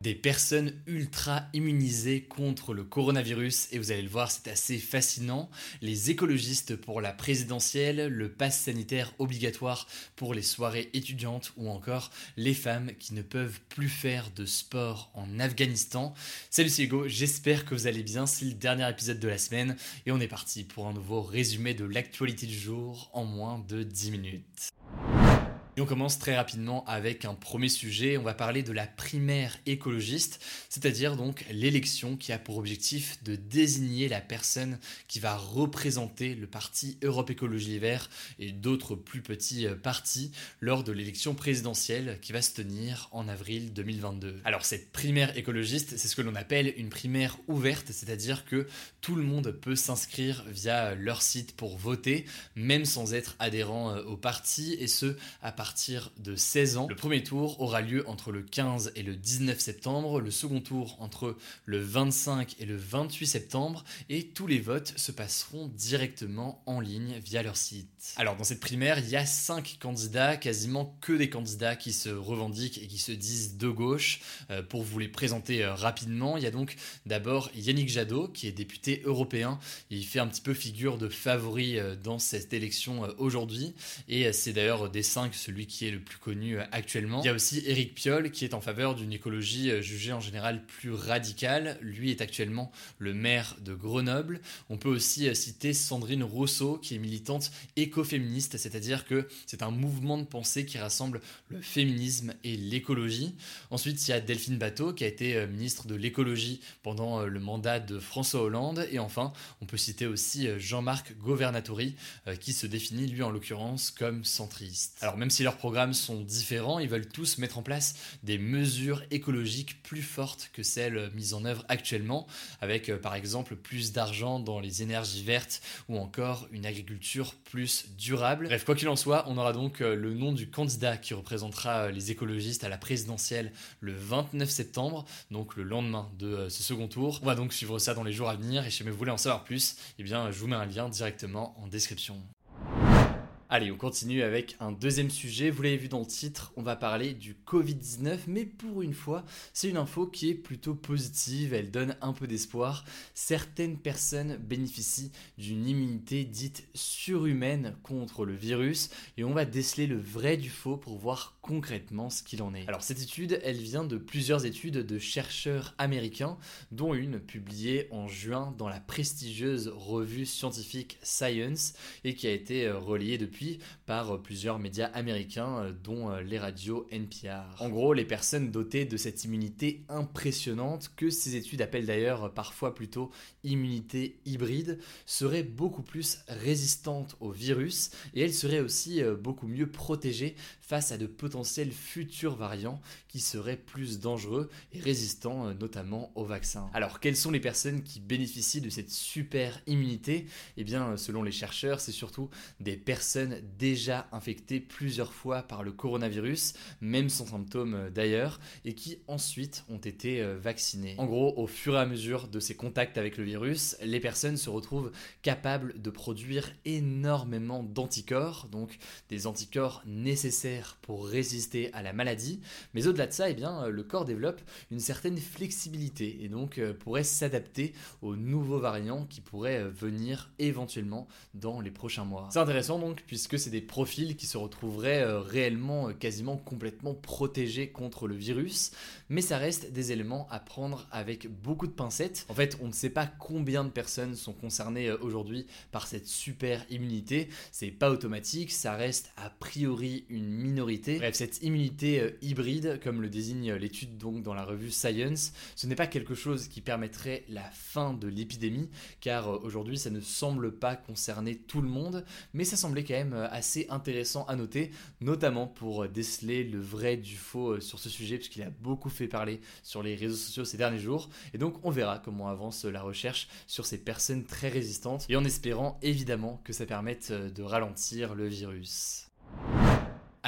Des personnes ultra immunisées contre le coronavirus et vous allez le voir c'est assez fascinant. Les écologistes pour la présidentielle, le pass sanitaire obligatoire pour les soirées étudiantes ou encore les femmes qui ne peuvent plus faire de sport en Afghanistan. Salut c'est Hugo, j'espère que vous allez bien, c'est le dernier épisode de la semaine et on est parti pour un nouveau résumé de l'actualité du jour en moins de 10 minutes. On commence très rapidement avec un premier sujet. On va parler de la primaire écologiste, c'est-à-dire donc l'élection qui a pour objectif de désigner la personne qui va représenter le parti Europe Écologie Les Verts et d'autres plus petits euh, partis lors de l'élection présidentielle qui va se tenir en avril 2022. Alors cette primaire écologiste, c'est ce que l'on appelle une primaire ouverte, c'est-à-dire que tout le monde peut s'inscrire via leur site pour voter, même sans être adhérent euh, au parti, et ce à partir partir de 16 ans. Le premier tour aura lieu entre le 15 et le 19 septembre, le second tour entre le 25 et le 28 septembre, et tous les votes se passeront directement en ligne via leur site. Alors dans cette primaire, il y a 5 candidats, quasiment que des candidats qui se revendiquent et qui se disent de gauche. Euh, pour vous les présenter euh, rapidement, il y a donc d'abord Yannick Jadot, qui est député européen. Il fait un petit peu figure de favori euh, dans cette élection aujourd'hui, et c'est d'ailleurs des 5 celui qui est le plus connu euh, actuellement. Il y a aussi Éric Piolle qui est en faveur d'une écologie euh, jugée en général plus radicale. Lui est actuellement le maire de Grenoble. On peut aussi euh, citer Sandrine Rousseau qui est militante écoféministe, c'est-à-dire que c'est un mouvement de pensée qui rassemble le féminisme et l'écologie. Ensuite, il y a Delphine Bateau qui a été ministre de l'écologie pendant le mandat de François Hollande. Et enfin, on peut citer aussi Jean-Marc Governatori qui se définit lui en l'occurrence comme centriste. Alors même si leurs programmes sont différents, ils veulent tous mettre en place des mesures écologiques plus fortes que celles mises en œuvre actuellement, avec euh, par exemple plus d'argent dans les énergies vertes ou encore une agriculture plus durable. Bref, quoi qu'il en soit, on aura donc euh, le nom du candidat qui représentera euh, les écologistes à la présidentielle le 29 septembre, donc le lendemain de ce second tour. On va donc suivre ça dans les jours à venir et si vous voulez en savoir plus, eh bien je vous mets un lien directement en description. Allez, on continue avec un deuxième sujet. Vous l'avez vu dans le titre, on va parler du Covid-19, mais pour une fois, c'est une info qui est plutôt positive, elle donne un peu d'espoir. Certaines personnes bénéficient d'une immunité dite surhumaine contre le virus, et on va déceler le vrai du faux pour voir concrètement ce qu'il en est. Alors cette étude, elle vient de plusieurs études de chercheurs américains, dont une publiée en juin dans la prestigieuse revue scientifique Science, et qui a été euh, reliée depuis par euh, plusieurs médias américains, euh, dont euh, les radios NPR. En gros, les personnes dotées de cette immunité impressionnante, que ces études appellent d'ailleurs parfois plutôt immunité hybride, seraient beaucoup plus résistantes au virus et elles seraient aussi beaucoup mieux protégées face à de potentiels futurs variants qui seraient plus dangereux et résistants notamment au vaccin. Alors, quelles sont les personnes qui bénéficient de cette super immunité? Eh bien, selon les chercheurs, c'est surtout des personnes déjà infectés plusieurs fois par le coronavirus, même sans symptômes euh, d'ailleurs, et qui ensuite ont été euh, vaccinés. En gros, au fur et à mesure de ces contacts avec le virus, les personnes se retrouvent capables de produire énormément d'anticorps, donc des anticorps nécessaires pour résister à la maladie, mais au-delà de ça, eh bien, euh, le corps développe une certaine flexibilité et donc pourrait s'adapter aux nouveaux variants qui pourraient venir éventuellement dans les prochains mois. C'est intéressant donc, puisque puisque c'est des profils qui se retrouveraient euh, réellement quasiment complètement protégés contre le virus, mais ça reste des éléments à prendre avec beaucoup de pincettes. En fait, on ne sait pas combien de personnes sont concernées aujourd'hui par cette super immunité, c'est pas automatique, ça reste a priori une minorité. Bref, cette immunité hybride, comme le désigne l'étude donc dans la revue Science, ce n'est pas quelque chose qui permettrait la fin de l'épidémie, car aujourd'hui ça ne semble pas concerner tout le monde, mais ça semblait quand même euh, assez intéressant à noter, notamment pour euh, déceler le vrai du faux euh, sur ce sujet, puisqu'il a beaucoup fait parler sur les réseaux sociaux ces derniers jours. Et donc on verra comment avance la recherche sur ces personnes très résistantes, et en espérant évidemment que ça permette de ralentir le virus.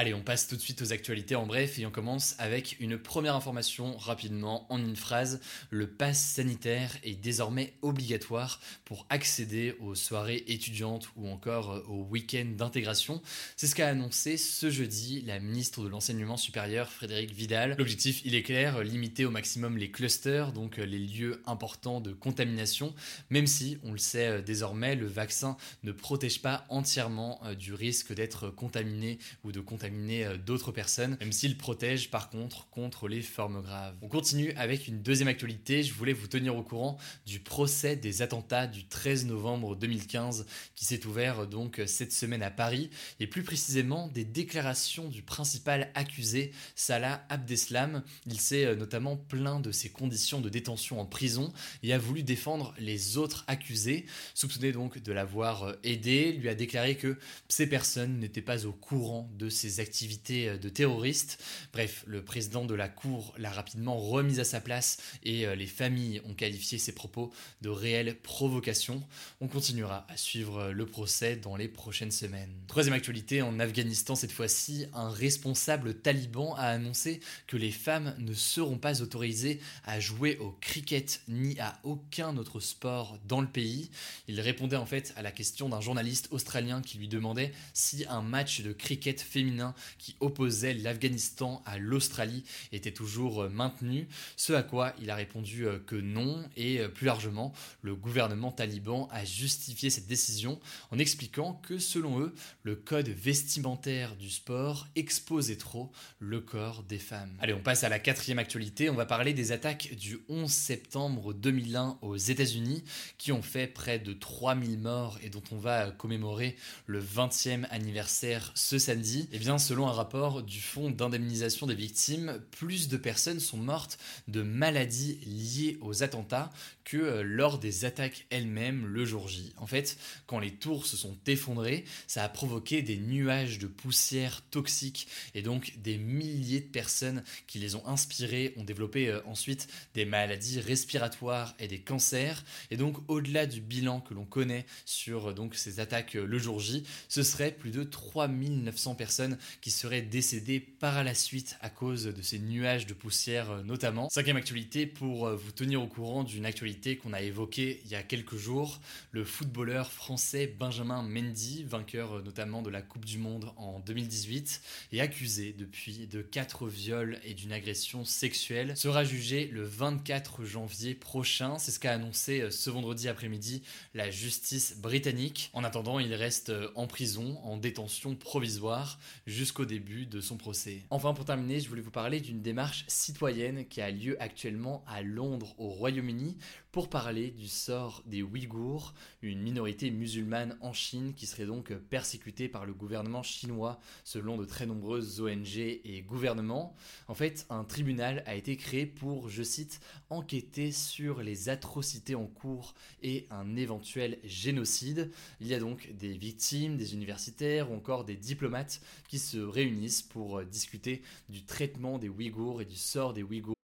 Allez, on passe tout de suite aux actualités en bref et on commence avec une première information rapidement en une phrase. Le pass sanitaire est désormais obligatoire pour accéder aux soirées étudiantes ou encore euh, aux week-ends d'intégration. C'est ce qu'a annoncé ce jeudi la ministre de l'Enseignement supérieur Frédéric Vidal. L'objectif, il est clair, limiter au maximum les clusters, donc euh, les lieux importants de contamination, même si, on le sait euh, désormais, le vaccin ne protège pas entièrement du risque d'être contaminé ou de contaminer euh, d'autres personnes, même s'il protège par contre contre les formes graves. On continue avec une deuxième actualité, je voulais vous tenir au courant du procès des attentats du 13 novembre 2015 qui s'est ouvert euh, donc euh, cette semaine à Paris, et plus précisément des déclarations du principal accusé, Salah Abdeslam. Il s'est notamment plaint de ses conditions de détention en prison et a voulu défendre les autres accusés, soupçonné donc de l'avoir aidé, lui a déclaré que ces personnes n'étaient pas au courant de ses activités euh, de terroristes. Bref, le président de la Cour l'a rapidement remise à sa place et euh, les familles ont qualifié ses propos de réelle provocation. On continuera à suivre euh, le procès dans les prochaines semaines. Troisième actualité, en Afghanistan cette fois-ci, un responsable taliban a annoncé que les femmes ne seront pas autorisées à jouer au cricket ni à aucun autre sport dans le pays. Il répondait en fait à la question d'un journaliste australien qui lui demandait si un match de cricket féminin qui opposait l'Afghanistan à l'Australie était toujours euh, maintenu, ce à quoi il a répondu euh, que non, et euh, plus largement, le gouvernement taliban a justifié cette décision en expliquant que selon eux, le code vestimentaire du sport exposait trop le corps des femmes. Allez, on passe à la quatrième actualité, on va parler des attaques du 11 septembre 2001 aux États-Unis qui ont fait près de 3000 morts et dont on va commémorer le 20e anniversaire ce samedi. Eh selon un rapport du Fonds d'indemnisation des victimes, plus de personnes sont mortes de maladies liées aux attentats que euh, lors des attaques elles-mêmes le jour J. En fait, quand les tours se sont effondrées, ça a provoqué des nuages de poussière toxique et donc des milliers de personnes qui les ont inspirées ont développé euh, ensuite des maladies respiratoires et des cancers. Et donc au-delà du bilan que l'on connaît sur euh, donc ces attaques le jour J, ce serait plus de 3900 personnes qui seraient décédés par la suite à cause de ces nuages de poussière euh, notamment. Cinquième actualité pour euh, vous tenir au courant d'une actualité qu'on a évoquée il y a quelques jours, le footballeur français Benjamin Mendy, vainqueur euh, notamment de la Coupe du Monde en 2018, est accusé depuis de quatre viols et d'une agression sexuelle, sera jugé le 24 janvier prochain, c'est ce qu'a annoncé ce vendredi après-midi la justice britannique. En attendant, il reste en prison, en détention provisoire, jusqu'au début de son procès. Enfin, pour terminer, je voulais vous parler d'une démarche citoyenne qui a lieu actuellement à Londres, au Royaume-Uni, pour parler du sort des Ouïghours, une minorité musulmane en Chine qui serait donc persécutée par le gouvernement chinois selon de très nombreuses ONG et gouvernements. En fait, un tribunal a été créé pour, je cite, enquêter sur les atrocités en cours et un éventuel génocide. Il y a donc des victimes, des universitaires ou encore des diplomates qui se réunissent pour discuter du traitement des Ouïghours et du sort des Ouïghours.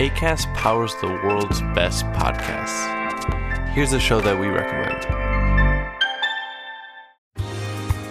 ACAST powers the world's best podcasts. Here's a show that we recommend.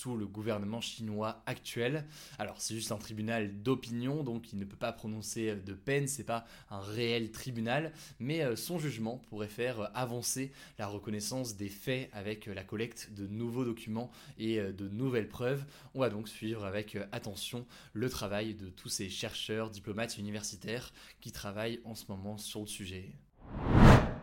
sous le gouvernement chinois actuel. Alors c'est juste un tribunal d'opinion, donc il ne peut pas prononcer de peine, c'est pas un réel tribunal, mais euh, son jugement pourrait faire avancer la reconnaissance des faits avec la collecte de nouveaux documents et euh, de nouvelles preuves. On va donc suivre avec attention le travail de tous ces chercheurs, diplomates universitaires qui travaillent en ce moment sur le sujet.